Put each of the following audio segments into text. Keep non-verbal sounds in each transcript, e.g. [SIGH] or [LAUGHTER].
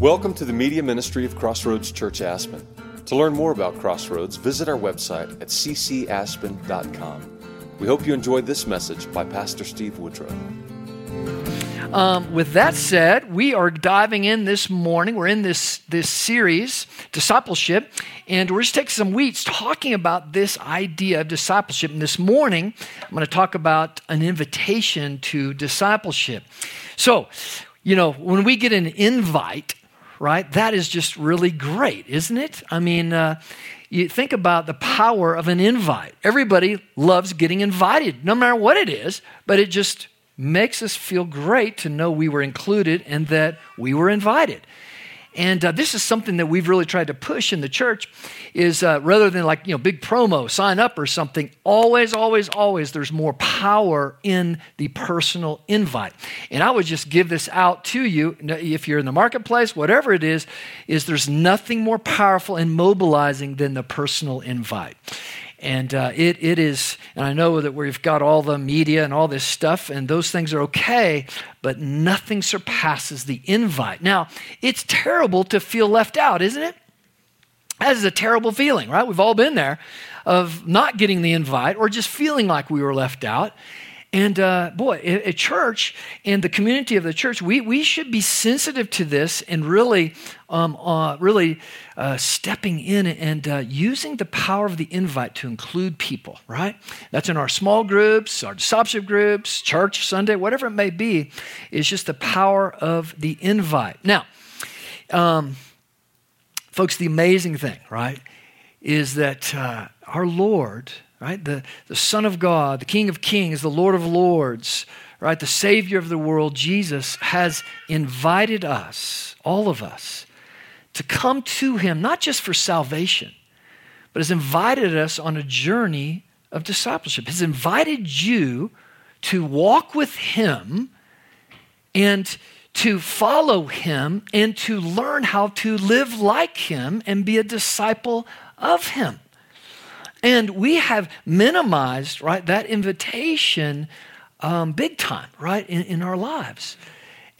Welcome to the media ministry of Crossroads Church Aspen. To learn more about Crossroads, visit our website at ccaspen.com. We hope you enjoyed this message by Pastor Steve Woodrow. Um, with that said, we are diving in this morning. We're in this, this series, Discipleship, and we're just taking some weeks talking about this idea of discipleship. And this morning, I'm going to talk about an invitation to discipleship. So, you know, when we get an invite, right, that is just really great, isn't it? I mean, uh, you think about the power of an invite. Everybody loves getting invited, no matter what it is, but it just makes us feel great to know we were included and that we were invited. And uh, this is something that we've really tried to push in the church is uh, rather than like, you know, big promo, sign up or something, always, always, always, there's more power in the personal invite. And I would just give this out to you if you're in the marketplace, whatever it is, is there's nothing more powerful and mobilizing than the personal invite. And uh, it, it is, and I know that we've got all the media and all this stuff, and those things are okay, but nothing surpasses the invite. Now, it's terrible to feel left out, isn't it? That is a terrible feeling, right? We've all been there of not getting the invite or just feeling like we were left out. And uh, boy, a, church and the community of the church, we, we should be sensitive to this and really, um, uh, really uh, stepping in and uh, using the power of the invite to include people, right? That's in our small groups, our discipleship groups, church, Sunday, whatever it may be, is just the power of the invite. Now, um, folks, the amazing thing, right, is that uh, our Lord, right? The, the Son of God, the King of Kings, the Lord of Lords, right? The Savior of the world, Jesus, has invited us, all of us, to come to Him, not just for salvation, but has invited us on a journey of discipleship. Has invited you to walk with Him and to follow Him and to learn how to live like Him and be a disciple of Him. And we have minimized, right, that invitation um, big time, right, in, in our lives.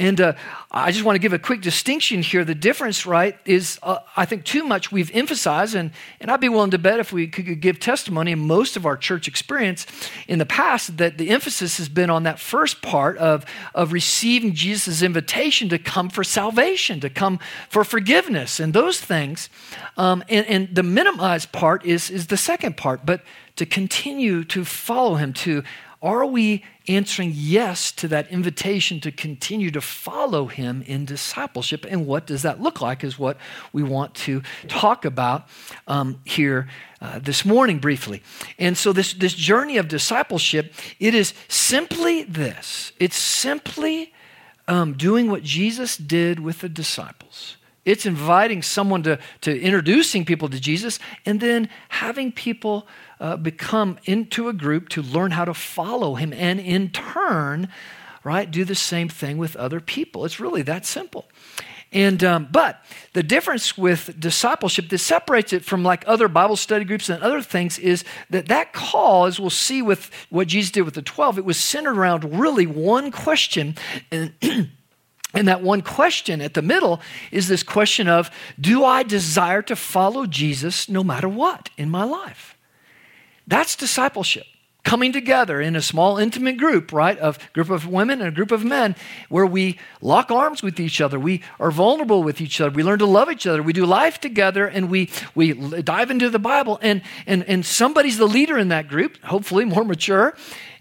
And uh, I just want to give a quick distinction here. The difference, right, is uh, I think too much we've emphasized, and, and I'd be willing to bet if we could give testimony in most of our church experience in the past, that the emphasis has been on that first part of, of receiving Jesus' invitation to come for salvation, to come for forgiveness, and those things. Um, and, and the minimized part is, is the second part, but to continue to follow him, to are we answering yes to that invitation to continue to follow him in discipleship? And what does that look like is what we want to talk about um, here uh, this morning briefly. And so this, this journey of discipleship, it is simply this. It's simply um, doing what Jesus did with the disciples. It's inviting someone to, to introducing people to Jesus and then having people uh, become into a group to learn how to follow him and in turn, right, do the same thing with other people. It's really that simple. And um, but the difference with discipleship that separates it from like other Bible study groups and other things is that that call, as we'll see with what Jesus did with the twelve, it was centered around really one question, and [CLEARS THROAT] and that one question at the middle is this question of, do I desire to follow Jesus no matter what in my life? That's discipleship. Coming together in a small, intimate group, right? Of group of women and a group of men where we lock arms with each other. We are vulnerable with each other. We learn to love each other. We do life together and we, we dive into the Bible. And, and, and somebody's the leader in that group, hopefully more mature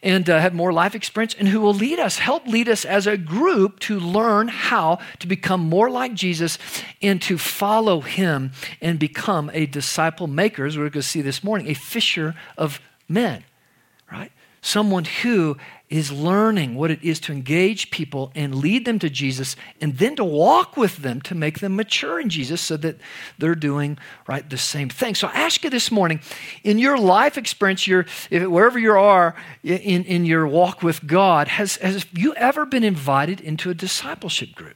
and uh, have more life experience, and who will lead us, help lead us as a group to learn how to become more like Jesus and to follow him and become a disciple maker, as we're going to see this morning, a fisher of men, right? Someone who is learning what it is to engage people and lead them to Jesus and then to walk with them to make them mature in Jesus so that they're doing right the same thing. So I ask you this morning, in your life experience, your, wherever you are in, in your walk with God, has, has you ever been invited into a discipleship group?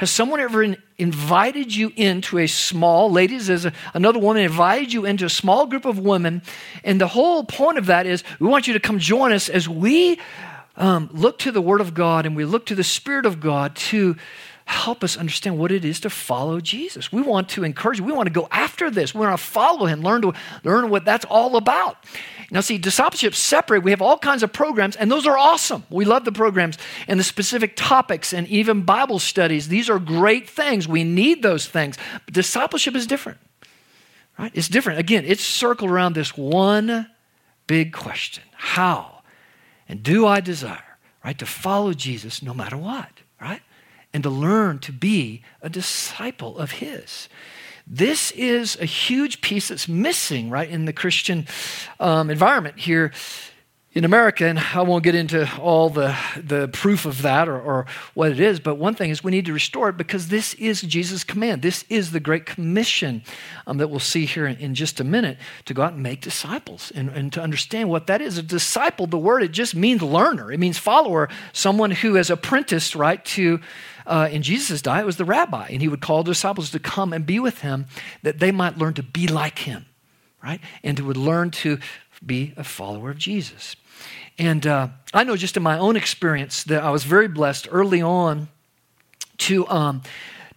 Has someone ever in, invited you into a small, ladies, as another woman invited you into a small group of women? And the whole point of that is we want you to come join us as we um, look to the Word of God and we look to the Spirit of God to help us understand what it is to follow Jesus. We want to encourage you. We want to go after this. We want to follow him, learn to learn what that's all about. Now, see, discipleship separate. We have all kinds of programs, and those are awesome. We love the programs and the specific topics and even Bible studies. These are great things. We need those things. But discipleship is different. Right? It's different. Again, it's circled around this one big question. How and do I desire, right, to follow Jesus no matter what, right? And to learn to be a disciple of his. This is a huge piece that's missing, right, in the Christian um, environment here in America, and I won't get into all the, the proof of that or, or, what it is, but one thing is we need to restore it because this is Jesus' command. This is the Great Commission um, that we'll see here in, in, just a minute to go out and make disciples and, and to understand what that is. A disciple, the word, it just means learner, it means follower, someone who has apprenticed, right, to, uh, in Jesus' day, it was the rabbi, and he would call disciples to come and be with him that they might learn to be like him, right, and to would learn to be a follower of Jesus. And uh, I know just in my own experience that I was very blessed early on to. Um,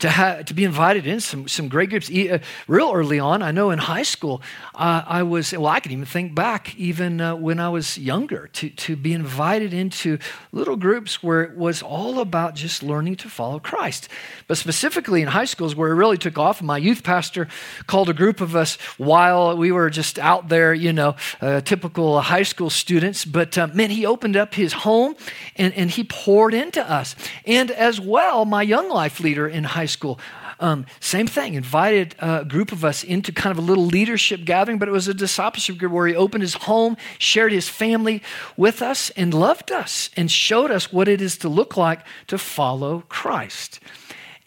to, have, to be invited in some, some great groups. Uh, real early on, I know in high school, uh, I was, well, I can even think back even uh, when I was younger to, to be invited into little groups where it was all about just learning to follow Christ. But specifically in high schools where it really took off, my youth pastor called a group of us while we were just out there, you know, uh, typical high school students. But uh, man, he opened up his home and, and he poured into us. And as well, my young life leader in high school. Um, same thing, invited a group of us into kind of a little leadership gathering, but it was a discipleship group where he opened his home, shared his family with us, and loved us and showed us what it is to look like to follow Christ.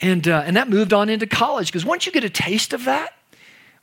And, uh, and that moved on into college because once you get a taste of that,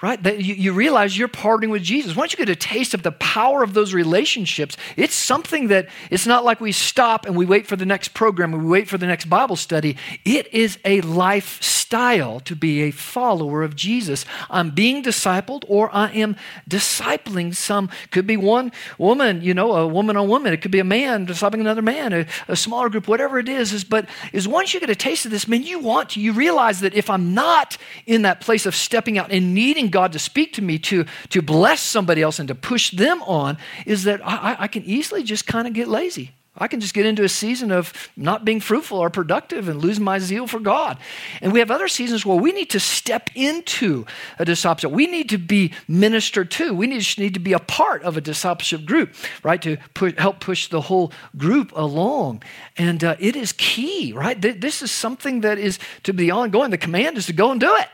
right? That you, you, realize you're partnering with Jesus. Once you get a taste of the power of those relationships, it's something that it's not like we stop and we wait for the next program or we wait for the next Bible study. It is a lifestyle to be a follower of Jesus. I'm being discipled or I am discipling some. Could be one woman, you know, a woman on woman. It could be a man discipling another man, a, a smaller group, whatever it is. Is but is once you get a taste of this, man, you want to. You realize that if I'm not in that place of stepping out and needing God to speak to me to, to bless somebody else and to push them on is that I, I can easily just kind of get lazy. I can just get into a season of not being fruitful or productive and lose my zeal for God. And we have other seasons where we need to step into a discipleship. We need to be ministered to. We need, need to be a part of a discipleship group, right? To help push the whole group along. And uh, it is key, right? This is something that is to be ongoing. The command is to go and do it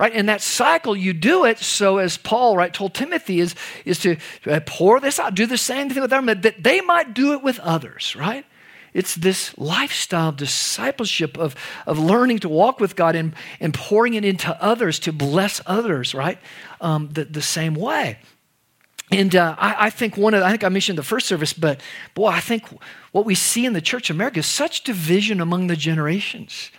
right? In that cycle, you do it so, as Paul, right, told Timothy, is, is to uh, pour this out, do the same thing with them, that they might do it with others, right? It's this lifestyle discipleship of, of learning to walk with God and, and pouring it into others to bless others, right? Um, the, the same way. And uh, I, I, think one of, I think I mentioned the first service, but boy, I think what we see in the church of America is such division among the generations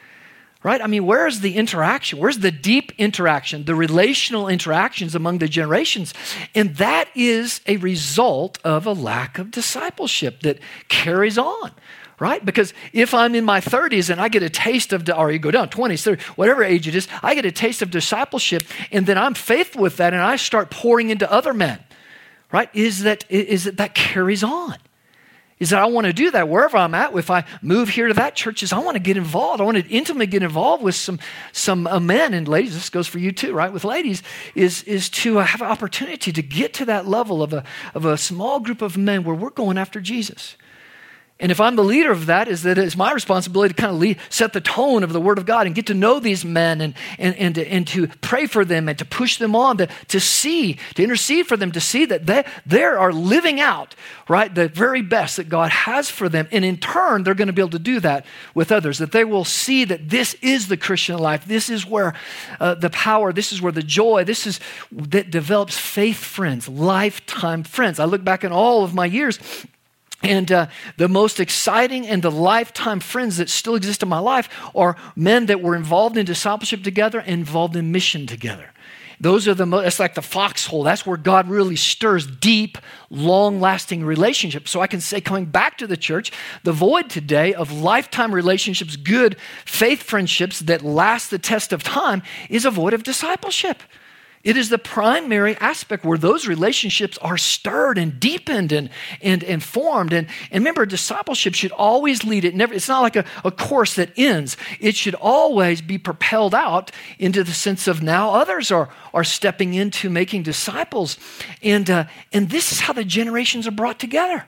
right? I mean, where is the interaction? Where's the deep interaction, the relational interactions among the generations? And that is a result of a lack of discipleship that carries on. Right? Because if I'm in my 30s and I get a taste of, or you go down 20s, 30s, whatever age it is, I get a taste of discipleship and then I'm faithful with that and I start pouring into other men, right? Is that, is that that carries on? Is that I want to do that wherever I'm at. If I move here to that church, is I want to get involved. I want to intimately get involved with some some uh, men and ladies. This goes for you too, right? With ladies, is is to uh, have an opportunity to get to that level of a of a small group of men where we're going after Jesus. And if I'm the leader of that, is that it's my responsibility to kind of lead, set the tone of the Word of God and get to know these men and, and, and, to, and to pray for them and to push them on, to, to see, to intercede for them, to see that they, they are living out, right, the very best that God has for them. And in turn, they're going to be able to do that with others, that they will see that this is the Christian life. This is where uh, the power, this is where the joy, this is that develops faith friends, lifetime friends. I look back in all of my years and uh, the most exciting and the lifetime friends that still exist in my life are men that were involved in discipleship together and involved in mission together. those are the most, it's like the foxhole. That's where God really stirs deep, long lasting relationships. So I can say, coming back to the church, the void today of lifetime relationships, good faith friendships that last the test of time, is a void of discipleship. It is the primary aspect where those relationships are stirred and deepened and, and, and formed. And, and remember, discipleship should always lead it. Never, it's not like a, a course that ends. It should always be propelled out into the sense of now others are, are stepping into making disciples. And, uh, and this is how the generations are brought together.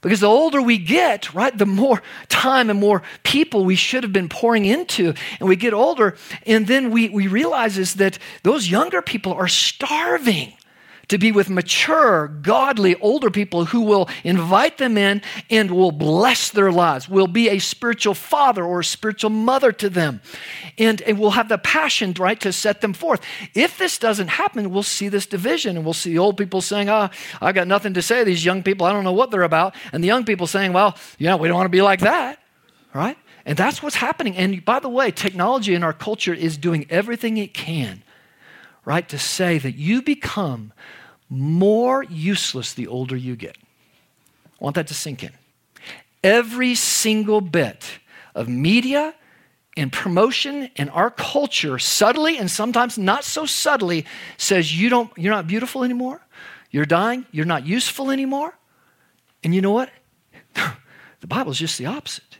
Because the older we get, right, the more time and more people we should have been pouring into. And we get older, and then we, we realize is that those younger people are starving to be with mature, godly, older people who will invite them in and will bless their lives, will be a spiritual father or a spiritual mother to them, and, and will have the passion, right, to set them forth. If this doesn't happen, we'll see this division and we'll see old people saying, ah, oh, I got nothing to say. to These young people, I don't know what they're about. And the young people saying, well, yeah, we don't want to be like that, right? And that's what's happening. And by the way, technology in our culture is doing everything it can, right, to say that you become more useless the older you get. I want that to sink in. Every single bit of media and promotion in our culture, subtly and sometimes not so subtly, says you don't, you're not beautiful anymore, you're dying, you're not useful anymore. And you know what? [LAUGHS] the Bible is just the opposite.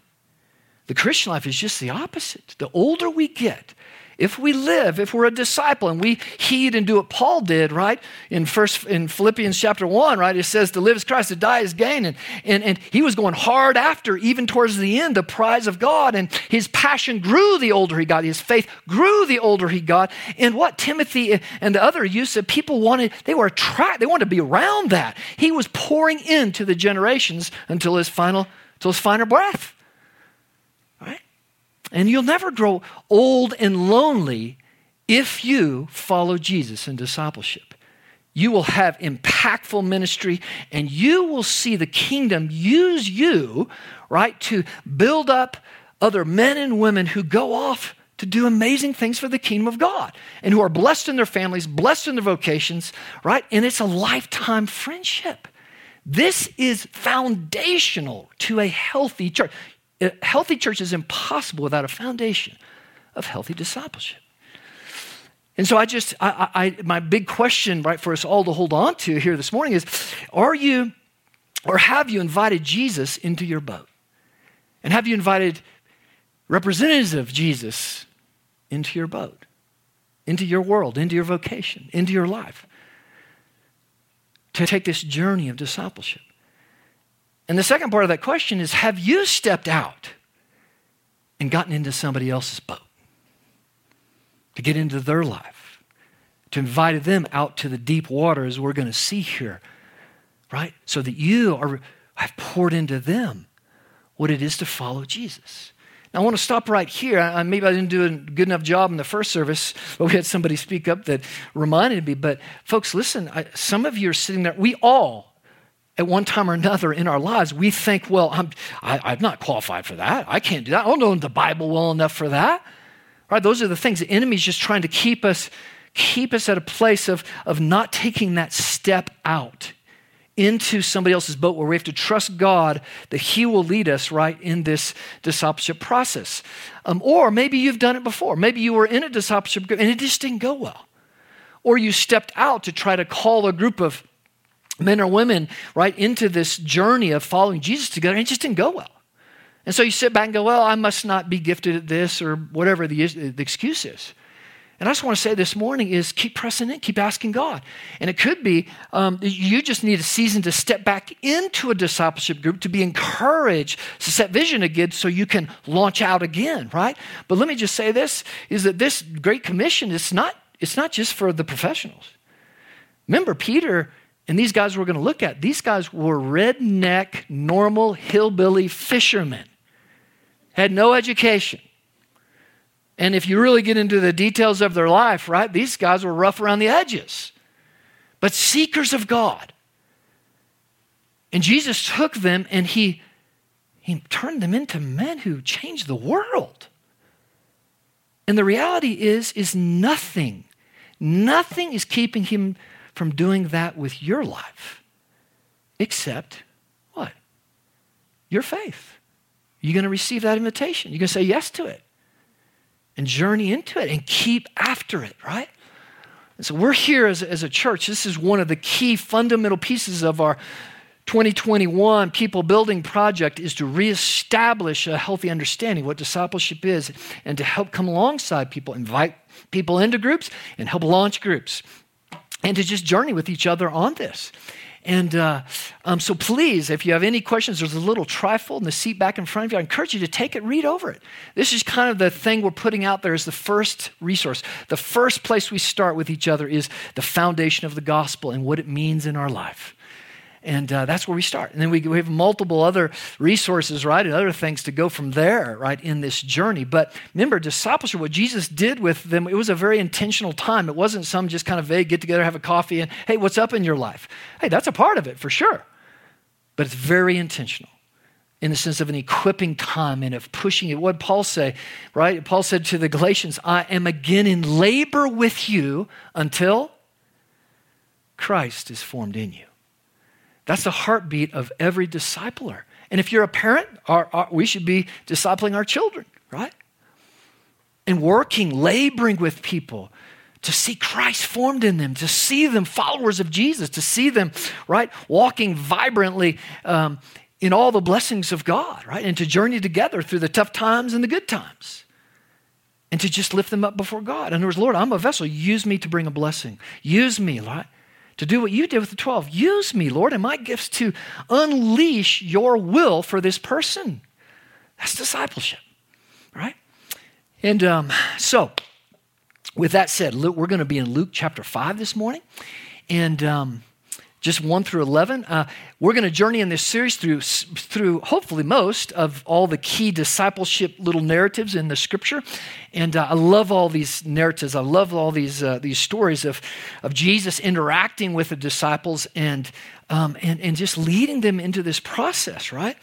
The Christian life is just the opposite. The older we get, if we live, if we're a disciple and we heed and do what Paul did, right? In first in Philippians chapter one, right? It says to live is Christ, to die is gain. And, and, and he was going hard after, even towards the end, the prize of God. And his passion grew the older he got. His faith grew the older he got. And what Timothy and the other youth said, people wanted, they were attracted, they wanted to be around that. He was pouring into the generations until his final, until his final breath. And you'll never grow old and lonely if you follow Jesus in discipleship. You will have impactful ministry and you will see the kingdom use you, right, to build up other men and women who go off to do amazing things for the kingdom of God and who are blessed in their families, blessed in their vocations, right? And it's a lifetime friendship. This is foundational to a healthy church. A healthy church is impossible without a foundation of healthy discipleship. And so I just, I, I, my big question, right, for us all to hold on to here this morning is are you or have you invited Jesus into your boat? And have you invited representatives of Jesus into your boat, into your world, into your vocation, into your life to take this journey of discipleship? And the second part of that question is Have you stepped out and gotten into somebody else's boat to get into their life, to invite them out to the deep waters we're going to see here, right? So that you are, have poured into them what it is to follow Jesus. Now, I want to stop right here. I, maybe I didn't do a good enough job in the first service, but we had somebody speak up that reminded me. But, folks, listen, I, some of you are sitting there. We all at one time or another in our lives, we think, well, I'm, I, am not qualified for that. I can't do that. I don't know the Bible well enough for that. Right? Those are the things. The enemy's just trying to keep us, keep us at a place of, of not taking that step out into somebody else's boat where we have to trust God that He will lead us right in this discipleship process. Um, or maybe you've done it before. Maybe you were in a discipleship group and it just didn't go well. Or you stepped out to try to call a group of men or women right into this journey of following Jesus together, and it just didn't go well. And so you sit back and go, well, I must not be gifted at this or whatever the, the excuse is. And I just want to say this morning is keep pressing in, keep asking God. And it could be um, you just need a season to step back into a discipleship group to be encouraged to set vision again so you can launch out again, right? But let me just say this is that this Great Commission is not, it's not just for the professionals. Remember, Peter and these guys we're going to look at, these guys were redneck, normal, hillbilly fishermen, had no education. And if you really get into the details of their life, right, these guys were rough around the edges, but seekers of God. And Jesus took them and he, he turned them into men who changed the world. And the reality is, is nothing, Nothing is keeping him from doing that with your life except what? Your faith. You're going to receive that invitation. You're going to say yes to it and journey into it and keep after it, right? And so we're here as, as a church. This is one of the key fundamental pieces of our 2021 people building project is to reestablish a healthy understanding what discipleship is and to help come alongside people, invite people into groups and help launch groups and to just journey with each other on this. And uh, um, so please, if you have any questions, there's a little trifold in the seat back in front of you. I encourage you to take it, read over it. This is kind of the thing we're putting out there as the first resource. The first place we start with each other is the foundation of the gospel and what it means in our life. And uh, that's where we start. And then we, we have multiple other resources, right, and other things to go from there, right, in this journey. But remember, discipleship, what Jesus did with them, it was a very intentional time. It wasn't some just kind of vague get together, have a coffee, and hey, what's up in your life? Hey, that's a part of it for sure. But it's very intentional in the sense of an equipping time and of pushing it. What did Paul say, right? Paul said to the Galatians, I am again in labor with you until Christ is formed in you. That's the heartbeat of every discipler. And if you're a parent, our, our, we should be discipling our children, right? And working, laboring with people to see Christ formed in them, to see them followers of Jesus, to see them, right, walking vibrantly um, in all the blessings of God, right? And to journey together through the tough times and the good times. And to just lift them up before God. In other words, Lord, I'm a vessel. Use me to bring a blessing. Use me, right? To do what you did with the 12. Use me, Lord, and my gifts to unleash your will for this person. That's discipleship, right? And um, so, with that said, we're going to be in Luke chapter 5 this morning. And um, just 1 through 11. Uh, we're going to journey in this series through, through hopefully most of all the key discipleship little narratives in the scripture. And uh, I love all these narratives. I love all these, uh, these stories of, of Jesus interacting with the disciples and, um, and, and just leading them into this process, right?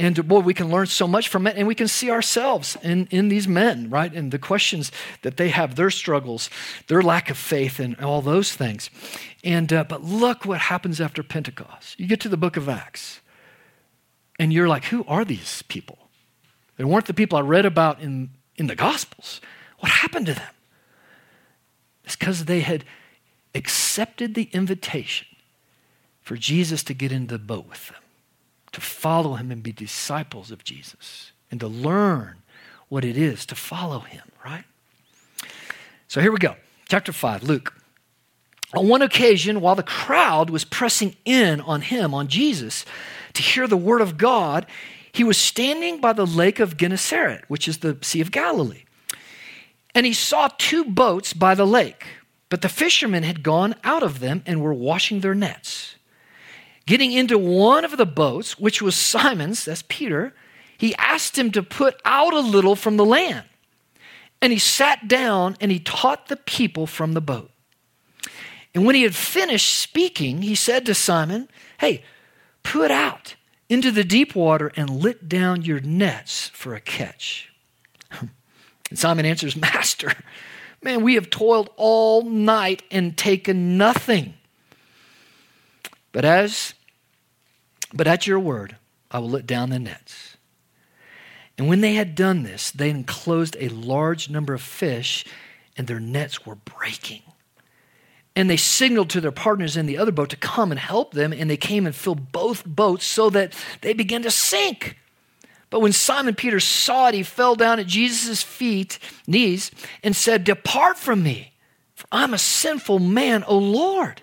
And boy, we can learn so much from it, and we can see ourselves in, in these men, right? And the questions that they have, their struggles, their lack of faith, and all those things. And uh, but look what happens after Pentecost. You get to the book of Acts, and you're like, who are these people? They weren't the people I read about in, in the Gospels. What happened to them? It's because they had accepted the invitation for Jesus to get into the boat with them to follow him and be disciples of Jesus and to learn what it is to follow him, right? So here we go. Chapter 5, Luke. On one occasion, while the crowd was pressing in on him, on Jesus, to hear the word of God, he was standing by the lake of Gennesaret, which is the Sea of Galilee. And he saw two boats by the lake, but the fishermen had gone out of them and were washing their nets. Getting into one of the boats, which was Simon's, that's Peter, he asked him to put out a little from the land. And he sat down and he taught the people from the boat. And when he had finished speaking, he said to Simon, Hey, put out into the deep water and let down your nets for a catch. [LAUGHS] And Simon answers, [LAUGHS] Master, man, we have toiled all night and taken nothing. But as but at your word, I will let down the nets. And when they had done this, they enclosed a large number of fish, and their nets were breaking. And they signaled to their partners in the other boat to come and help them, and they came and filled both boats so that they began to sink. But when Simon Peter saw it, he fell down at Jesus' feet, knees, and said, Depart from me, for I'm a sinful man, O Lord.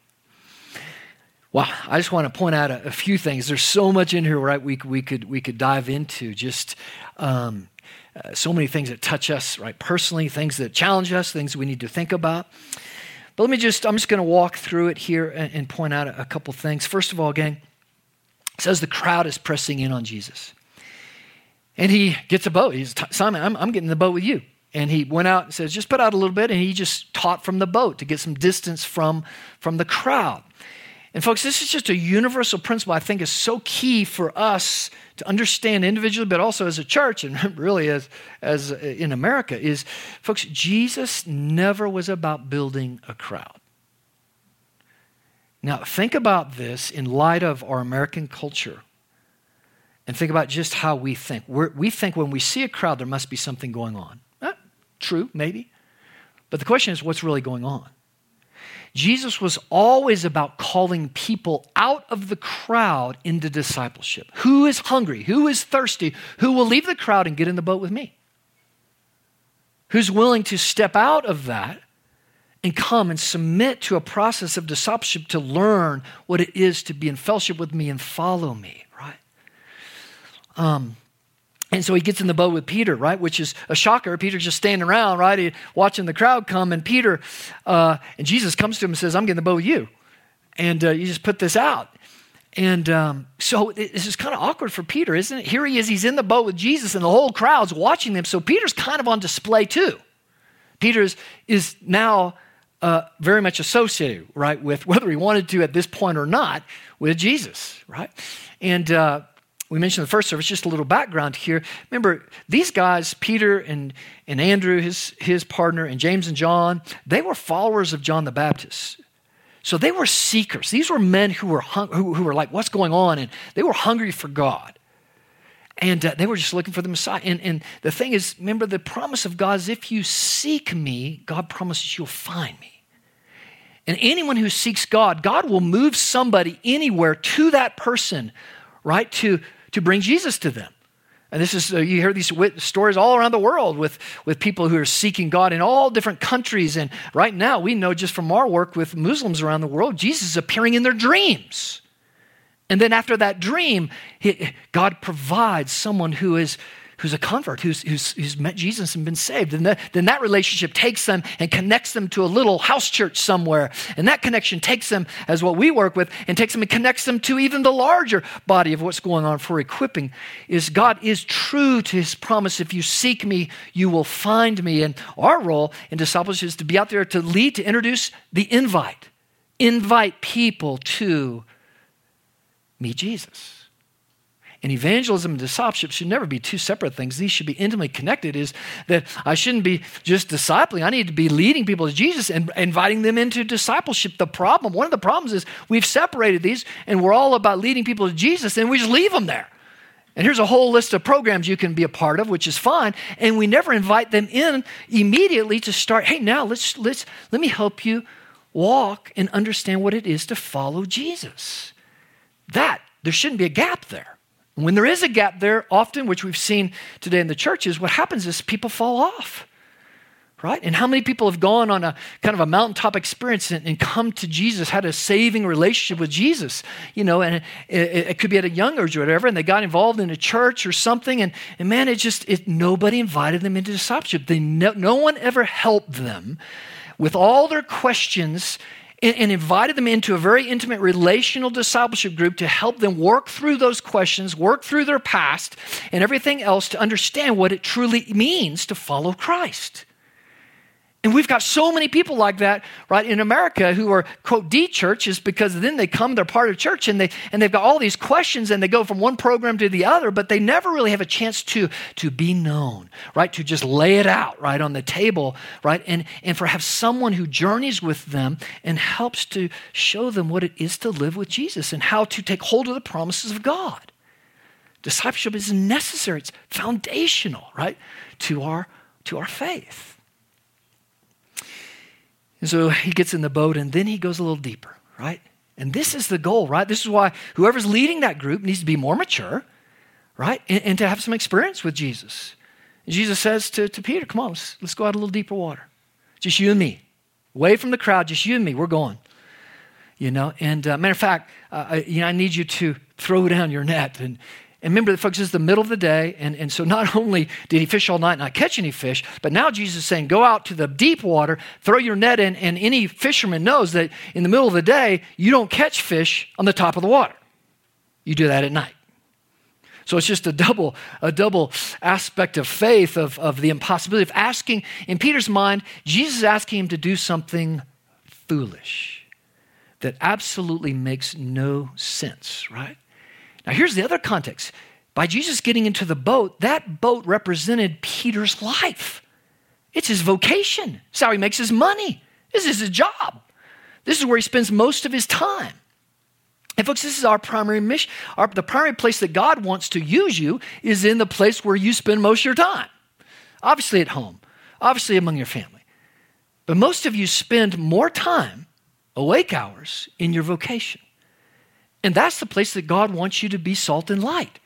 Wow, I just want to point out a, a, few things. There's so much in here, right? We, we could we could dive into just um, uh, so many things that touch us, right? Personally, things that challenge us, things we need to think about. But let me just, I'm just going to walk through it here and, and point out a, a couple things. First of all, gang, it says the crowd is pressing in on Jesus. And he gets a boat. He's, Simon, I'm, I'm getting the boat with you. And he went out and says, just put out a little bit. And he just taught from the boat to get some distance from, from the crowd. And folks, this is just a universal principle I think is so key for us to understand individually, but also as a church and [LAUGHS] really as, as in America is, folks, Jesus never was about building a crowd. Now, think about this in light of our American culture and think about just how we think. We're, we think when we see a crowd, there must be something going on. Eh, true, maybe. But the question is, what's really going on? Jesus was always about calling people out of the crowd into discipleship. Who is hungry? Who is thirsty? Who will leave the crowd and get in the boat with me? Who's willing to step out of that and come and submit to a process of discipleship to learn what it is to be in fellowship with me and follow me, right? Um, and so he gets in the boat with Peter, right? Which is a shocker. Peter's just standing around, right? He, watching the crowd come. And Peter, uh, and Jesus comes to him and says, I'm getting the boat with you. And uh, you just put this out. And um, so this is kind of awkward for Peter, isn't it? Here he is, he's in the boat with Jesus, and the whole crowd's watching them. So Peter's kind of on display too. Peter is, is now uh, very much associated, right, with whether he wanted to at this point or not, with Jesus, right? And uh, we mentioned the first service, just a little background here. Remember, these guys, Peter and, and Andrew, his, his partner, and James and John, they were followers of John the Baptist. So they were seekers. These were men who were, hung, who, who were like, what's going on? And they were hungry for God. And uh, they were just looking for the Messiah. And, and the thing is, remember, the promise of God is if you seek me, God promises you'll find me. And anyone who seeks God, God will move somebody anywhere to that person, right? To, to bring Jesus to them. And this is, uh, you hear these stories all around the world with, with people who are seeking God in all different countries. And right now, we know just from our work with Muslims around the world, Jesus is appearing in their dreams. And then after that dream, he, God provides someone who is who's a convert, who's, who's, who's met Jesus and been saved. And the, then that relationship takes them and connects them to a little house church somewhere. And that connection takes them, as what we work with, and takes them and connects them to even the larger body of what's going on for equipping. Is God is true to his promise. If you seek me, you will find me. And our role in discipleship is to be out there to lead, to introduce the invite. Invite people to meet Jesus. And evangelism and discipleship should never be two separate things. These should be intimately connected. Is that I shouldn't be just discipling. I need to be leading people to Jesus and inviting them into discipleship. The problem, one of the problems is we've separated these and we're all about leading people to Jesus and we just leave them there. And here's a whole list of programs you can be a part of, which is fine. And we never invite them in immediately to start, hey, now let's let's let me help you walk and understand what it is to follow Jesus. That there shouldn't be a gap there. When there is a gap there, often, which we've seen today in the churches, what happens is people fall off. Right? And how many people have gone on a kind of a mountaintop experience and, and come to Jesus, had a saving relationship with Jesus, you know, and it, it, could be at a young age or whatever, and they got involved in a church or something, and, and man, it just, it, nobody invited them into discipleship. They, no, no one ever helped them with all their questions and, and invited them into a very intimate relational discipleship group to help them work through those questions, work through their past, and everything else to understand what it truly means to follow Christ. And we've got so many people like that, right, in America who are, quote, D churches because then they come, they're part of church, and, they, and they've got all these questions and they go from one program to the other, but they never really have a chance to, to be known, right, to just lay it out, right, on the table, right, and, and for have someone who journeys with them and helps to show them what it is to live with Jesus and how to take hold of the promises of God. Discipleship is necessary, it's foundational, right, to our, to our faith. And so he gets in the boat and then he goes a little deeper, right? And this is the goal, right? This is why whoever's leading that group needs to be more mature, right? And, and to have some experience with Jesus. And Jesus says to, to Peter, Come on, let's, let's go out a little deeper water. Just you and me. Away from the crowd, just you and me. We're going. You know, and uh, matter of fact, uh, I, you know, I need you to throw down your net and And remember, folks, this is the middle of the day. And, and so not [LAUGHS] only did he fish all night and not catch any fish, but now Jesus is saying, go out to the deep water, throw your net in. And any fisherman knows that in the middle of the day, you don't catch fish on the top of the water. You do that at night. So it's just a double, a double aspect of faith, of, of the impossibility of asking. In Peter's mind, Jesus is asking him to do something foolish that absolutely makes no sense, right? Now, here's the other context. By Jesus getting into the boat, that boat represented Peter's life. It's his vocation. It's how he makes his money. This is his job. This is where he spends most of his time. And folks, this is our primary mission. Our, the primary place that God wants to use you is in the place where you spend most of your time. Obviously at home, obviously among your family. But most of you spend more time, awake hours, in your vocation. And that's the place that God wants you to be salt and light.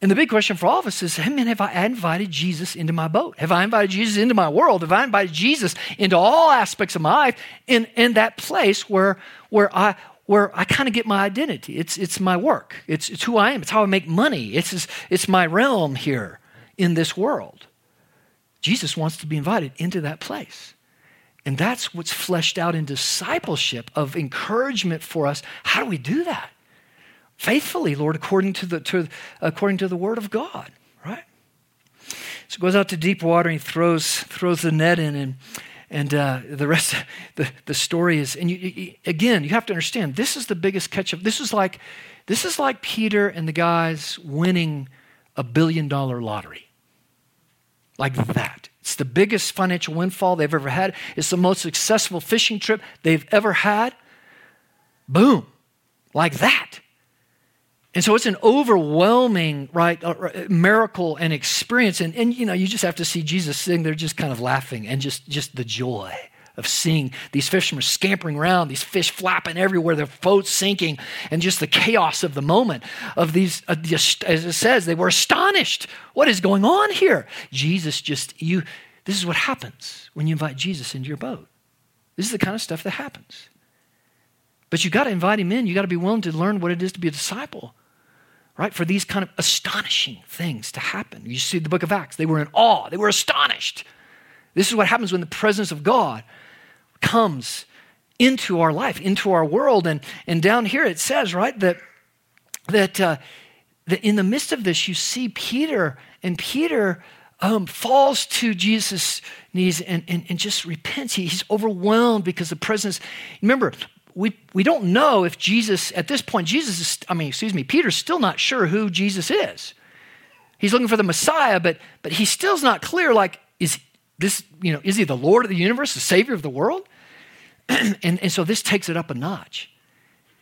And the big question for all of us is, hey man, have I invited Jesus into my boat? Have I invited Jesus into my world? Have I invited Jesus into all aspects of my life in, in that place where, where I where I kind of get my identity? It's, it's my work. It's, it's who I am. It's how I make money. It's, it's my realm here in this world. Jesus wants to be invited into that place. And that's what's fleshed out in discipleship of encouragement for us. How do we do that? Faithfully, Lord, according to the, to, according to the word of God, right? So he goes out to deep water and he throws, throws the net in and, and uh, the rest of [LAUGHS] the, the story is, and you, you, again, you have to understand, this is the biggest catch up. This is like, this is like Peter and the guys winning a billion dollar lottery. Like that. It's the biggest financial windfall they've ever had. It's the most successful fishing trip they've ever had. Boom, like that. And so it's an overwhelming, right, uh, miracle and experience. And, and, you know, you just have to see Jesus sitting there just kind of laughing and just, just the joy of seeing these fishermen scampering around, these fish flapping everywhere, their boats sinking, and just the chaos of the moment of these, uh, as it says, they were astonished. What is going on here? Jesus just, you, this is what happens when you invite Jesus into your boat. This is the kind of stuff that happens. But you got to invite him in. You got to be willing to learn what it is to be a disciple, right? For these kind of astonishing things to happen. You see the book of Acts, they were in awe, they were astonished. This is what happens when the presence of God comes into our life, into our world. And, and down here it says, right, that, that, uh, that in the midst of this, you see Peter, and Peter um, falls to Jesus' knees and, and, and just repents. He, he's overwhelmed because the presence. Remember, we, we don't know if Jesus, at this point, Jesus is, I mean, excuse me, Peter's still not sure who Jesus is. He's looking for the Messiah, but, but he still's not clear, like, is this, you know, is he the Lord of the universe, the Savior of the world? [CLEARS THROAT] and, and so this takes it up a notch.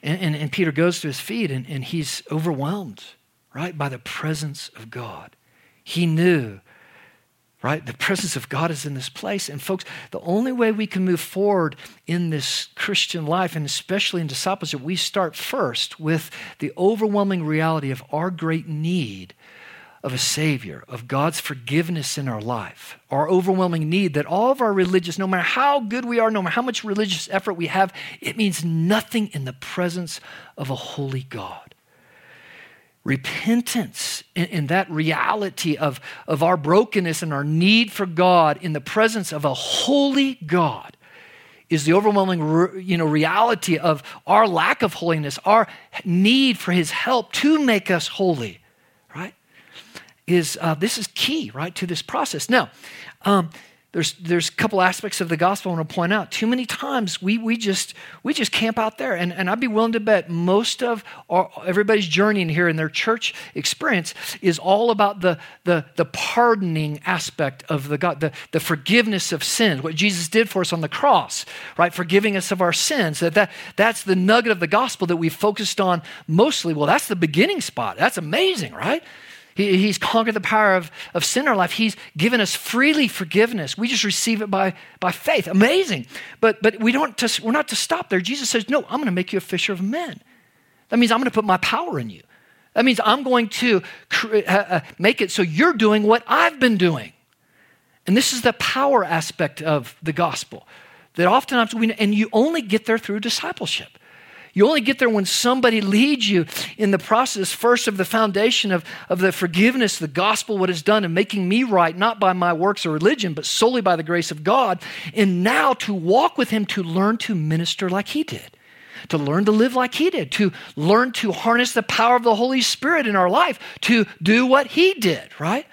And, and, and Peter goes to his feet and, and he's overwhelmed, right, by the presence of God. He knew, right, the presence of God is in this place. And folks, the only way we can move forward in this Christian life, and especially in discipleship, we start first with the overwhelming reality of our great need of a Savior, of God's forgiveness in our life, our overwhelming need that all of our religious, no matter how good we are, no matter how much religious effort we have, it means nothing in the presence of a holy God. Repentance and that reality of, of our brokenness and our need for God in the presence of a holy God is the overwhelming you know, reality of our lack of holiness, our need for His help to make us holy is uh, this is key, right, to this process. Now, um, there's there's a couple aspects of the gospel I want to point out. Too many times we we just we just camp out there, and, and I'd be willing to bet most of our, everybody's journeying here in their church experience is all about the the the pardoning aspect of the God, the, the forgiveness of sins, what Jesus did for us on the cross, right? Forgiving us of our sins. That, that that's the nugget of the gospel that we focused on mostly. Well, that's the beginning spot. That's amazing, right? He, he's conquered the power of, of sin in our life. He's given us freely forgiveness. We just receive it by, by faith. Amazing. But, but we don't to, we're not to stop there. Jesus says, No, I'm going to make you a fisher of men. That means I'm going to put my power in you. That means I'm going to uh, uh, make it so you're doing what I've been doing. And this is the power aspect of the gospel that oftentimes we, and you only get there through discipleship. You only get there when somebody leads you in the process, first of the foundation of, of the forgiveness, the gospel, what it's done and making me right, not by my works or religion, but solely by the grace of God. And now to walk with Him, to learn to minister like He did to learn to live like he did, to learn to harness the power of the Holy Spirit in our life, to do what he did, right?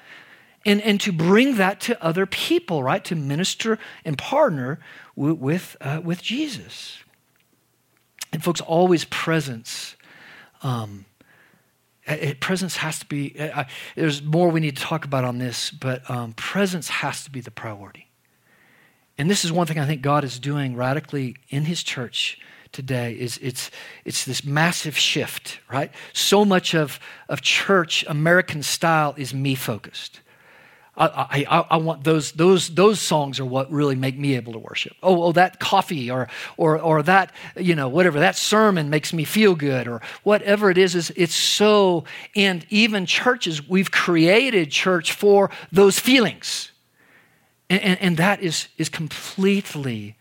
And, and to bring that to other people, right? To minister and partner with, uh, with Jesus. And folks, always presence. Um, it, presence has to be, uh, there's more we need to talk about on this, but um, presence has to be the priority. And this is one thing I think God is doing radically in his church today is it's, it's this massive shift, right? So much of, of church, American style, is me focused. I, I, I, want those, those, those songs are what really make me able to worship. Oh, oh, that coffee or, or, or that, you know, whatever, that sermon makes me feel good or whatever it is, is it's so, and even churches, we've created church for those feelings. And, and, and that is, is completely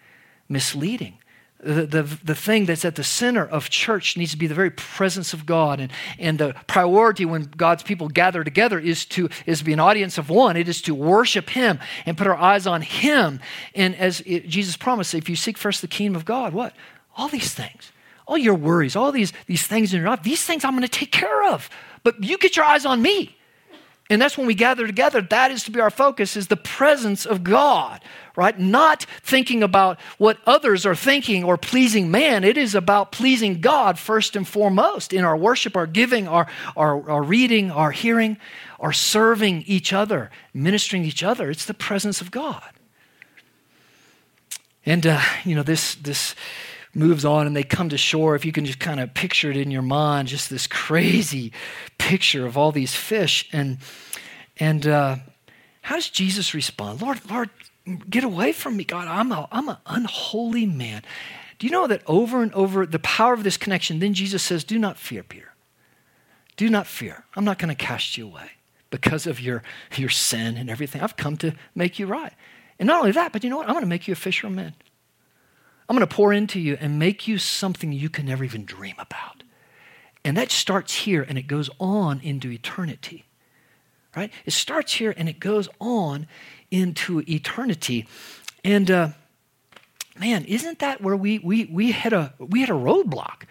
misleading the, the, thing that's at the center of church needs to be the very presence of God. And, and the priority when God's people gather together is to, is to be an audience of one. It is to worship Him and put our eyes on Him. And as it, Jesus promised, if you seek first the kingdom of God, what? All these things, all your worries, all these, these things in your life, these things I'm going to take care of. But you get your eyes on me. And that's when we gather together. That is to be our focus, is the presence of God, right? Not thinking about what others are thinking or pleasing man. It is about pleasing God first and foremost in our worship, our giving, our, our, our reading, our hearing, our serving each other, ministering each other. It's the presence of God. And, uh, you know, this, this, moves on and they come to shore, if you can just kind of picture it in your mind, just this crazy picture of all these fish. And, and uh, how does Jesus respond? Lord, Lord, get away from me, God. I'm, a, I'm an unholy man. Do you know that over and over, the power of this connection, then Jesus says, Do not fear, Peter. Do not fear. I'm not going to cast you away because of your, your sin and everything. I've come to make you right. And not only that, but you know what? I'm going to make you a fisher of men. I'm going to pour into you and make you something you can never even dream about. And that starts here and it goes on into eternity. Right? It starts here and it goes on into eternity. And uh, man, isn't that where we we we had a we had a roadblock,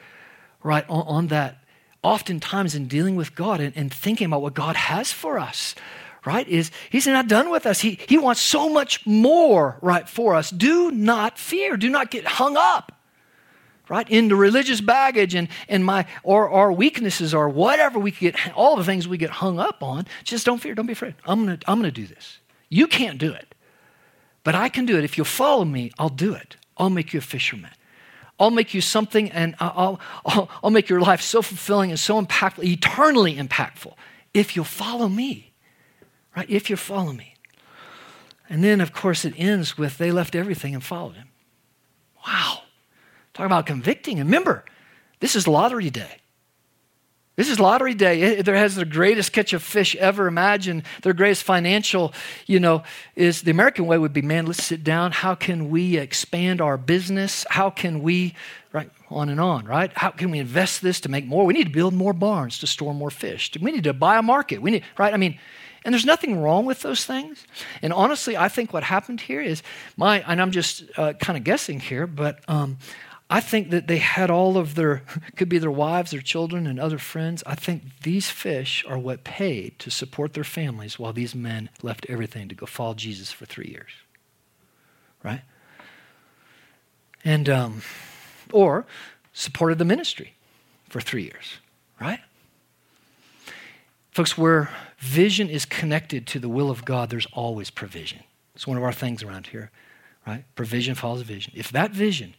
right, on, on that oftentimes in dealing with God and, and thinking about what God has for us right, is he's not done with us. He, he wants so much more, right, for us. Do not fear. Do not get hung up, right, in the religious baggage and, and my, or our weaknesses or whatever we get, all the things we get hung up on. Just don't fear. Don't be afraid. I'm going to I'm going to do this. You can't do it, but I can do it. If you'll follow me, I'll do it. I'll make you a fisherman. I'll make you something and I'll, I'll, I'll make your life so fulfilling and so impactful, eternally impactful, if you'll follow me right? If you follow me. And then, of course, it ends with they left everything and followed him. Wow. Talk about convicting. And remember, this is lottery day. This is lottery day. It, there has the greatest catch of fish ever imagined. Their greatest financial, you know, is the American way would be, man, let's sit down. How can we expand our business? How can we, right, on and on, right? How can we invest this to make more? We need to build more barns to store more fish. We need to buy a market. We need, right? I mean, and there's nothing wrong with those things. And honestly, I think what happened here is my, and I'm just uh, kind of guessing here, but um, I think that they had all of their, [LAUGHS] could be their wives, their children, and other friends. I think these fish are what paid to support their families while these men left everything to go follow Jesus for three years. Right? And, um, or supported the ministry for three years. Right? Folks, where vision is connected to the will of God, there's always provision. It's one of our things around here, right? Provision follows vision. If that vision,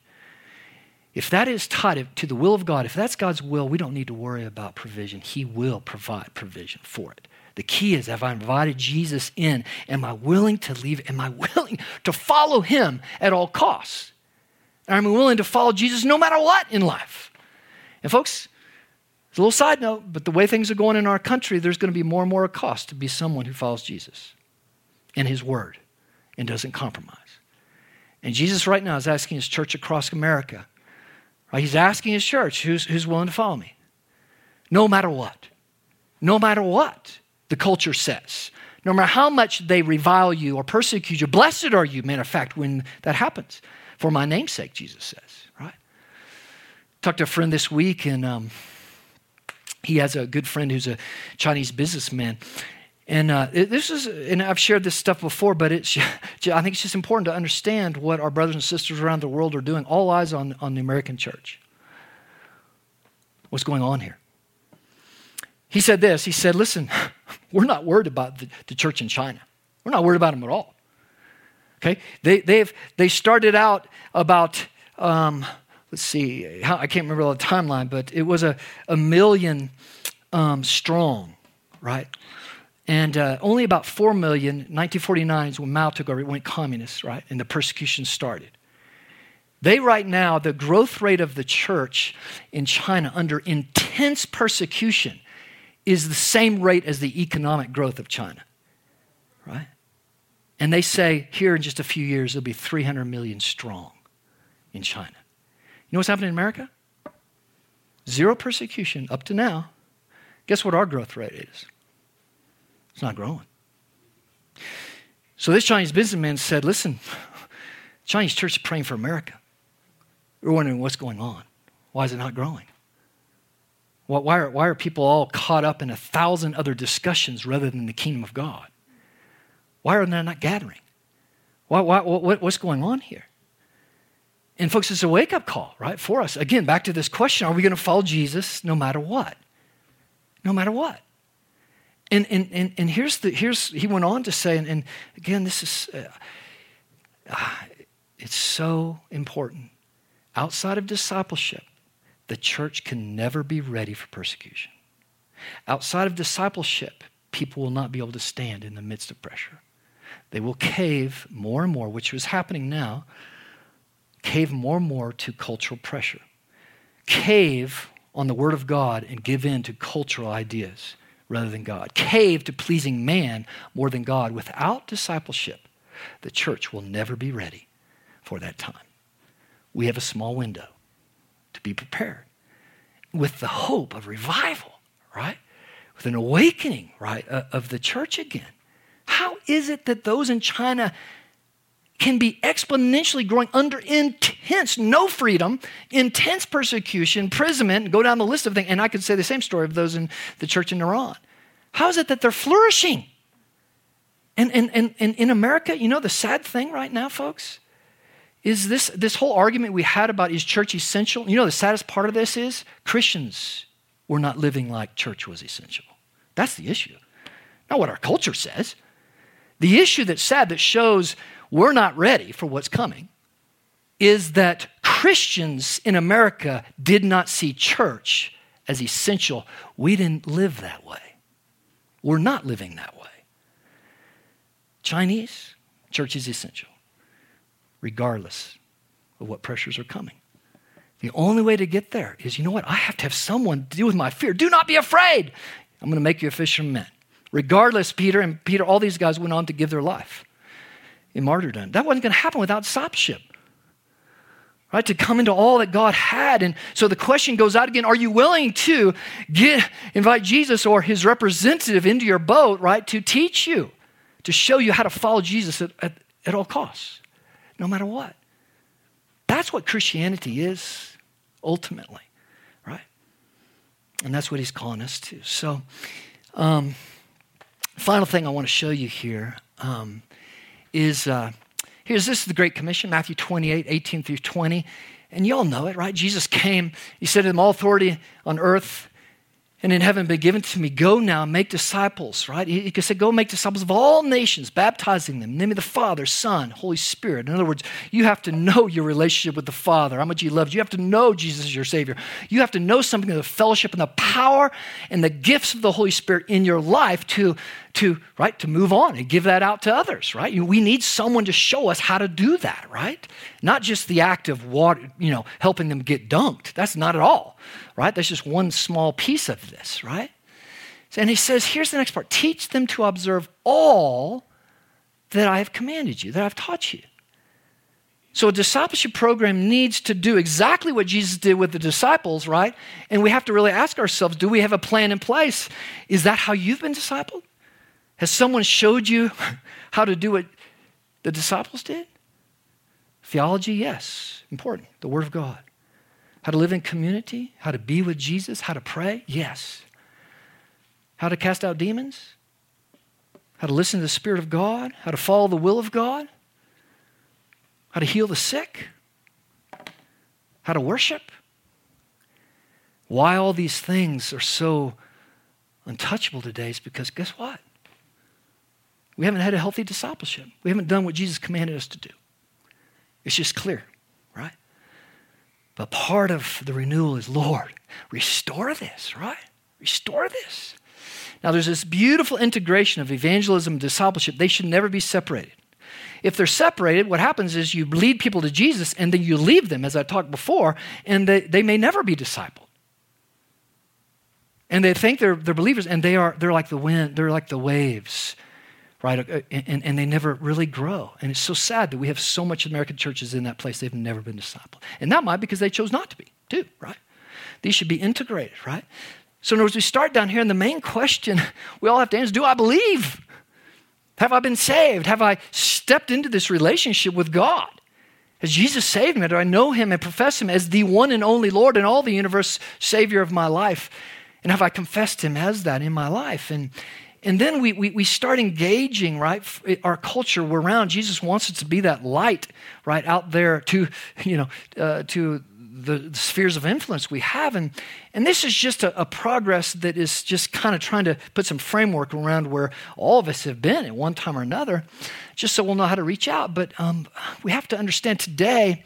if that is tied to the will of God, if that's God's will, we don't need to worry about provision. He will provide provision for it. The key is have I invited Jesus in? Am I willing to leave? Am I [LAUGHS] willing to follow him at all costs? Am I willing to follow Jesus no matter what in life? And folks, it's a little side note, but the way things are going in our country, there's going to be more and more a cost to be someone who follows Jesus and his word and doesn't compromise. And Jesus right now is asking his church across America, Right? He's asking his church who's, who's willing to follow me. No matter what. No matter what the culture says. No matter how much they revile you or persecute you. Blessed are you, matter of fact, when that happens. For my namesake, Jesus says, right? Talked to a friend this week, and um, he has a good friend who's a Chinese businessman. And uh, this is, and I've shared this stuff before, but it's, I think it's just important to understand what our brothers and sisters around the world are doing. All eyes on, on the American church. What's going on here? He said this. He said, "Listen, [LAUGHS] we're not worried about the, the church in China. We're not worried about them at all. Okay, they they've they started out about." Um, let's see, I can't remember the timeline, but it was a, a million um, strong, right? And uh, only about 4 million, 1949 is when Mao took over, it went communist, right? And the persecution started. They, right now, the growth rate of the church in China under intense persecution is the same rate as the economic growth of China, right? And they say here in just a few years, it'll be 300 million strong in China. You know what's happening in America? Zero persecution up to now. Guess what our growth rate is? It's not growing. So this Chinese businessman said, listen, Chinese church is praying for America. We're wondering what's going on. Why is it not growing? Why are, why are people all caught up in a thousand other discussions rather than the kingdom of God? Why are they not gathering? Why, why, what, what's going on here? And, folks, it's a wake up call, right, for us. Again, back to this question are we going to follow Jesus no matter what? No matter what. And, and, and, and here's the, here's, he went on to say, and, and again, this is, uh, uh, it's so important. Outside of discipleship, the church can never be ready for persecution. Outside of discipleship, people will not be able to stand in the midst of pressure. They will cave more and more, which was happening now, cave more and more to cultural pressure. Cave on the Word of God and give in to cultural ideas rather than God. Cave to pleasing man more than God. Without discipleship, the church will never be ready for that time. We have a small window to be prepared with the hope of revival, right? With an awakening, right, of the church again. How is it that those in China can be exponentially growing under intense, no freedom, intense persecution, imprisonment, go down the list of things. And I could say the same story of those in the church in Iran. How is it that they're flourishing? And, and, and, and in America, you know the sad thing right now, folks, is this, this whole argument we had about is church essential? You know the saddest part of this is Christians were not living like church was essential. That's the issue. Not what our culture says. The issue that's sad that shows we're not ready for what's coming is that Christians in America did not see church as essential. We didn't live that way. We're not living that way. Chinese, church is essential, regardless of what pressures are coming. The only way to get there is you know what? I have to have someone deal with my fear. Do not be afraid. I'm going to make you a fisherman. Regardless, Peter and Peter, all these guys went on to give their life in martyrdom. That wasn't going to happen without discipleship. Right? To come into all that God had. And so the question goes out again, are you willing to get invite Jesus or his representative into your boat, right, to teach you, to show you how to follow Jesus at, at, at all costs, no matter what? That's what Christianity is ultimately, right? And that's what he's calling us to. So, um, final thing I want to show you here um, is uh, here's this is the Great Commission, Matthew 28, 18 through 20. And you all know it, right? Jesus came, he said to them, All authority on earth and in heaven been given to me. Go now and make disciples, right? He, he say, Go make disciples of all nations, baptizing them in the name of the Father, Son, Holy Spirit. In other words, you have to know your relationship with the Father, how much He loves you. You have to know Jesus is your Savior. You have to know something of the fellowship and the power and the gifts of the Holy Spirit in your life to, to right, to move on and give that out to others, right? We need someone to show us how to do that, right? Not just the act of water, you know, helping them get dunked. That's not at all right? That's just one small piece of this, right? And he says, here's the next part teach them to observe all that I have commanded you, that I've taught you. So a discipleship program needs to do exactly what Jesus did with the disciples, right? And we have to really ask ourselves do we have a plan in place? Is that how you've been discipled? Has someone showed you [LAUGHS] how to do what the disciples did? Theology, yes, important. The Word of God. How to live in community, how to be with Jesus, how to pray, yes. How to cast out demons, how to listen to the Spirit of God, how to follow the will of God, how to heal the sick, how to worship. Why all these things are so untouchable today is because guess what? We haven't had a healthy discipleship. We haven't done what Jesus commanded us to do. It's just clear, right? But part of the renewal is, Lord, restore this, right? Restore this. Now, there's this beautiful integration of evangelism and discipleship. They should never be separated. If they're separated, what happens is you lead people to Jesus and then you leave them, as I talked before, and they, they may never be discipled. And they think they're, they're believers, and they are, they're like the wind, they're like the waves right? Uh, and, and they never really grow. And it's so sad that we have so much American churches in that place, they've never been discipled. And that might because they chose not to be, too, right? These should be integrated, right? So, in other words, we start down here, and the main question we all have to answer do I believe? Have I been saved? Have I stepped into this relationship with God? Has Jesus saved me? Do I know him and profess him as the one and only Lord and all the universe Savior of my life? And have I confessed him as that in my life? And, and then we, we, we start engaging, right? Our culture, we're around. Jesus wants us to be that light, right, out there to, [LAUGHS] you know, uh, to the, spheres of influence we have. And, and this is just a, a progress that is just kind of trying to put some framework around where all of us have been at one time or another, just so we'll know how to reach out. But um, we have to understand today,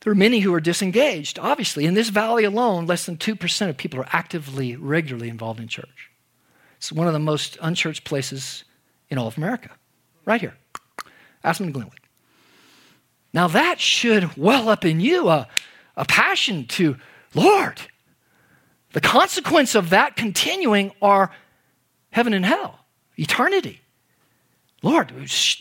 there are many who are disengaged. Obviously, in this valley alone, less than 2% of people are actively, regularly involved in church. It's one of the most unchurched places in all of America, right here, Aspen Glenwood. Now that should well up in you a, a passion to, Lord, the consequence of that continuing are heaven and hell, eternity. Lord,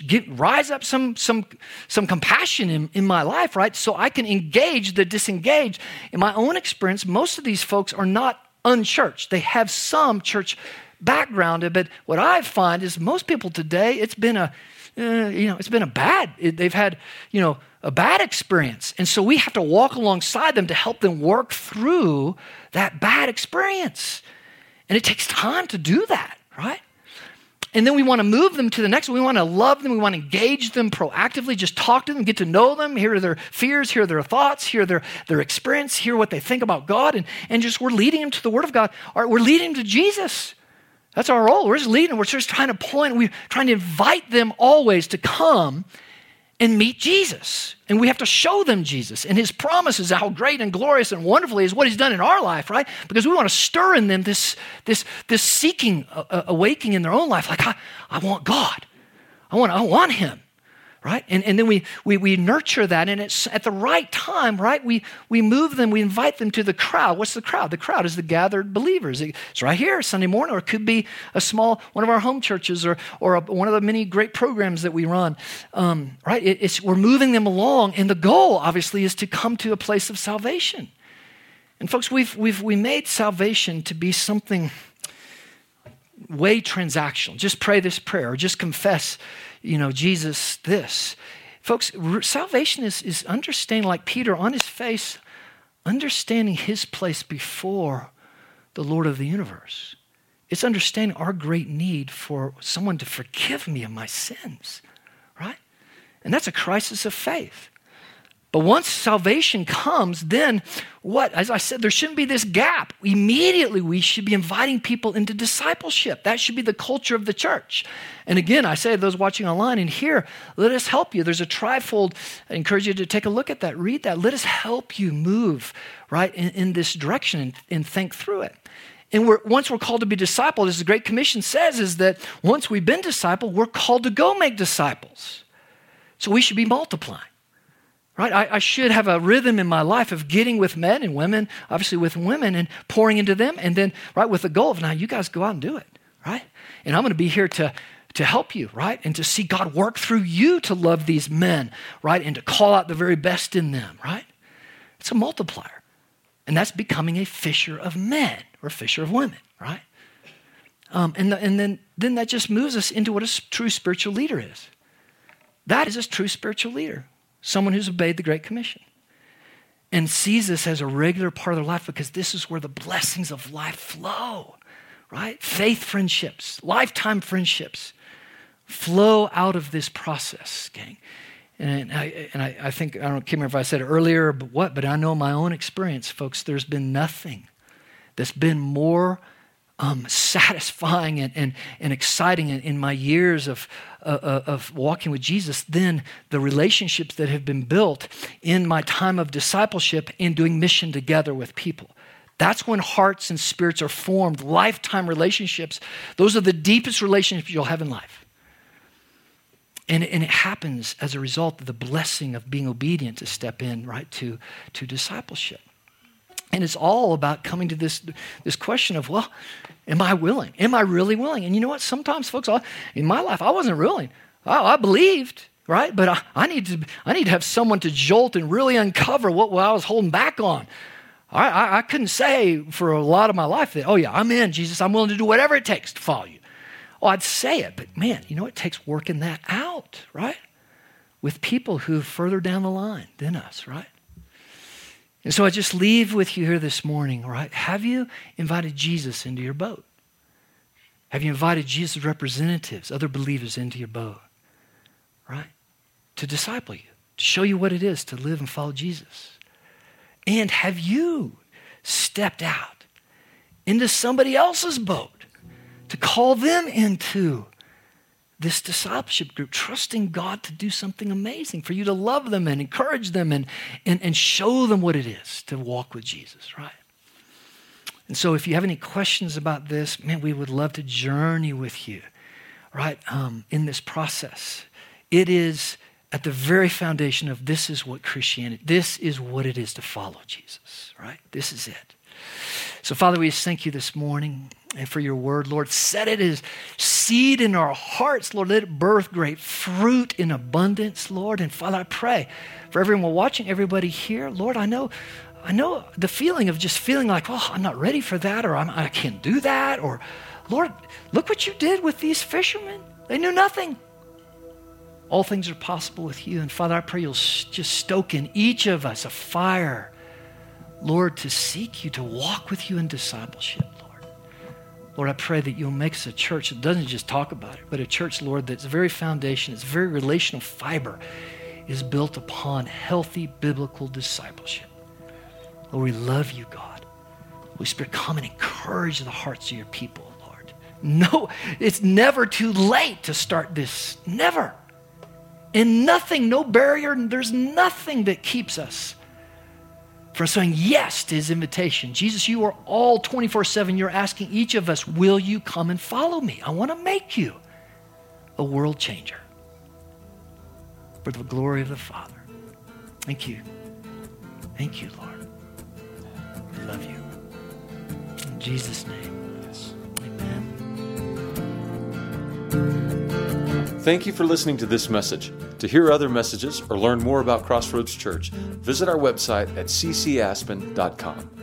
get, rise up some, some, some compassion in, in my life, right? So I can engage the disengaged. In my own experience, most of these folks are not unchurched. They have some church background. But what I find is most people today, it's been a, uh, you know, it's been a bad, it, they've had, you know, a bad experience. And so we have to walk alongside them to help them work through that bad experience. And it takes time to do that, right? And then we want to move them to the next. We want to love them. We want to engage them proactively. Just talk to them, get to know them, hear their fears, hear their thoughts, hear their, their experience, hear what they think about God. And, and just we're leading them to the Word of God. Or we're leading them to Jesus. That's our role. We're just leading. We're just trying to point. We're trying to invite them always to come and meet Jesus. And we have to show them Jesus and his promises, how great and glorious and wonderful is what he's done in our life, right? Because we want to stir in them this, this, this seeking, uh, awakening in their own life. Like, I, I want God. I want, I want him right? And, and then we, we, we nurture that, and it's at the right time, right? We, we move them, we invite them to the crowd. What's the crowd? The crowd is the gathered believers. It's right here, Sunday morning, or it could be a small, one of our home churches, or, or a, one of the many great programs that we run, um, right? It, it's, we're moving them along, and the goal, obviously, is to come to a place of salvation. And folks, we've, we've we made salvation to be something way transactional. Just pray this prayer, or just confess you know, Jesus this. Folks, salvation is, is understanding, like Peter on his face, understanding his place before the Lord of the universe. It's understanding our great need for someone to forgive me of my sins, right? And that's a crisis of faith. But once salvation comes, then what? As I said, there shouldn't be this gap. Immediately, we should be inviting people into discipleship. That should be the culture of the church. And again, I say to those watching online and here, let us help you. There's a trifold. I encourage you to take a look at that, read that. Let us help you move right in, in this direction and, and think through it. And we're, once we're called to be discipled, as the Great Commission says, is that once we've been discipled, we're called to go make disciples. So we should be multiplying right? I, I, should have a rhythm in my life of getting with men and women, obviously with women, and pouring into them, and then, right, with the goal of now you guys go out and do it, right? And I'm going to be here to to help you, right? And to see God work through you to love these men, right? And to call out the very best in them, right? It's a multiplier. And that's becoming a fisher of men or fisher of women, right? Um, and, the, and then, then that just moves us into what a true spiritual leader is. That is a true spiritual leader, someone who's obeyed the Great Commission and sees this as a regular part of their life because this is where the blessings of life flow, right? Faith friendships, lifetime friendships flow out of this process, gang. And I, and I, I think, I don't can't remember if I said it earlier, but what, but I know my own experience, folks, there's been nothing that's been more um, satisfying and, and, and exciting in, in my years of, uh, uh, of walking with Jesus than the relationships that have been built in my time of discipleship and doing mission together with people. That's when hearts and spirits are formed, lifetime relationships. Those are the deepest relationships you'll have in life. And, and it happens as a result of the blessing of being obedient to step in, right, to, to discipleship. And it's all about coming to this, this question of, well, am I willing? Am I really willing? And you know what? Sometimes, folks, I, in my life, I wasn't willing. I, I believed, right? But I, I, need to, I need to have someone to jolt and really uncover what, what I was holding back on. I, I, I couldn't say for a lot of my life that, oh, yeah, I'm in, Jesus. I'm willing to do whatever it takes to follow you. Oh, I'd say it, but man, you know, it takes working that out, right? With people who are further down the line than us, right? And so I just leave with you here this morning, right? Have you invited Jesus into your boat? Have you invited Jesus' representatives, other believers, into your boat, right? To disciple you, to show you what it is to live and follow Jesus. And have you stepped out into somebody else's boat to call them into this discipleship group, trusting God to do something amazing, for you to love them and encourage them and, and, and show them what it is to walk with Jesus, right? And so, if you have any questions about this, man, we would love to journey with you, right, um, in this process. It is at the very foundation of this is what Christianity, this is what it is to follow Jesus, right? This is it. So, Father, we just thank you this morning and for your word, Lord. Set it as seed in our hearts, Lord. Let it birth great fruit in abundance, Lord. And Father, I pray for everyone watching, everybody here, Lord, I know. I know the feeling of just feeling like, oh, I'm not ready for that, or I'm, I can not do that, or Lord, look what you did with these fishermen. They knew nothing. All things are possible with you. And Father, I pray you'll just stoke in each of us a fire Lord, to seek you, to walk with you in discipleship, Lord. Lord, I pray that you'll make us a church that doesn't just talk about it, but a church, Lord, that's very foundation, its very relational fiber is built upon healthy biblical discipleship. Lord, we love you, God. Holy Spirit, come and encourage the hearts of your people, Lord. No, it's never too late to start this. Never. And nothing, no barrier, there's nothing that keeps us for saying yes to his invitation. Jesus, you are all 24 7. You're asking each of us, Will you come and follow me? I want to make you a world changer for the glory of the Father. Thank you. Thank you, Lord. We love you. In Jesus' name. Amen. Thank you for listening to this message. To hear other messages or learn more about Crossroads Church, visit our website at ccaspen.com.